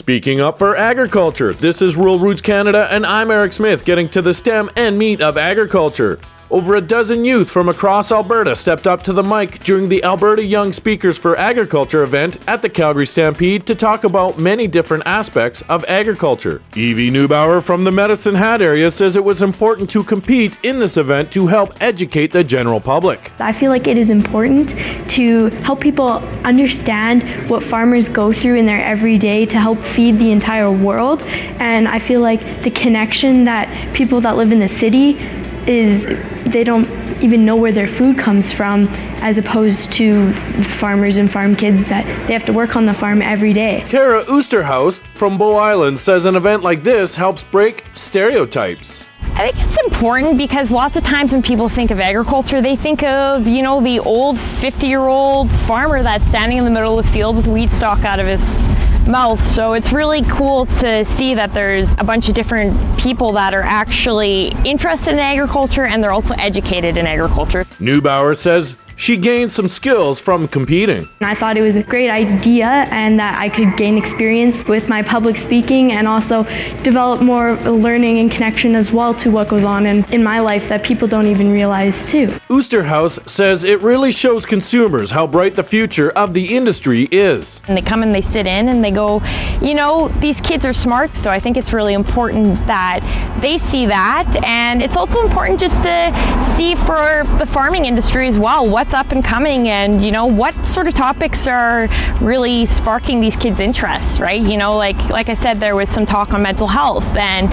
Speaking up for agriculture, this is Rural Roots Canada, and I'm Eric Smith, getting to the stem and meat of agriculture. Over a dozen youth from across Alberta stepped up to the mic during the Alberta Young Speakers for Agriculture event at the Calgary Stampede to talk about many different aspects of agriculture. Evie Neubauer from the Medicine Hat area says it was important to compete in this event to help educate the general public. I feel like it is important to help people understand what farmers go through in their everyday to help feed the entire world. And I feel like the connection that people that live in the city is they don't even know where their food comes from as opposed to farmers and farm kids that they have to work on the farm every day. Kara Oosterhouse from Bow Island says an event like this helps break stereotypes. I think it's important because lots of times when people think of agriculture, they think of, you know, the old 50 year old farmer that's standing in the middle of the field with wheat stalk out of his mouth. So it's really cool to see that there's a bunch of different people that are actually interested in agriculture and they're also educated in agriculture. Neubauer says she gained some skills from competing. I thought it was a great idea and that I could gain experience with my public speaking and also develop more learning and connection as well to what goes on in, in my life that people don't even realize too. Oosterhouse says it really shows consumers how bright the future of the industry is. And they come and they sit in and they go, you know, these kids are smart, so I think it's really important that they see that. And it's also important just to see for the farming industry as well what's up and coming and you know what sort of topics are really sparking these kids interests right? You know like like i said there was some talk on mental health and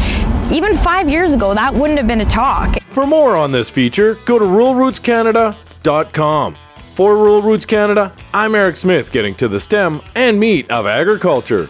even five years ago that wouldn't have been a talk. For more on this feature go to ruralrootscanada.com for rural roots canada i'm eric smith getting to the stem and meat of agriculture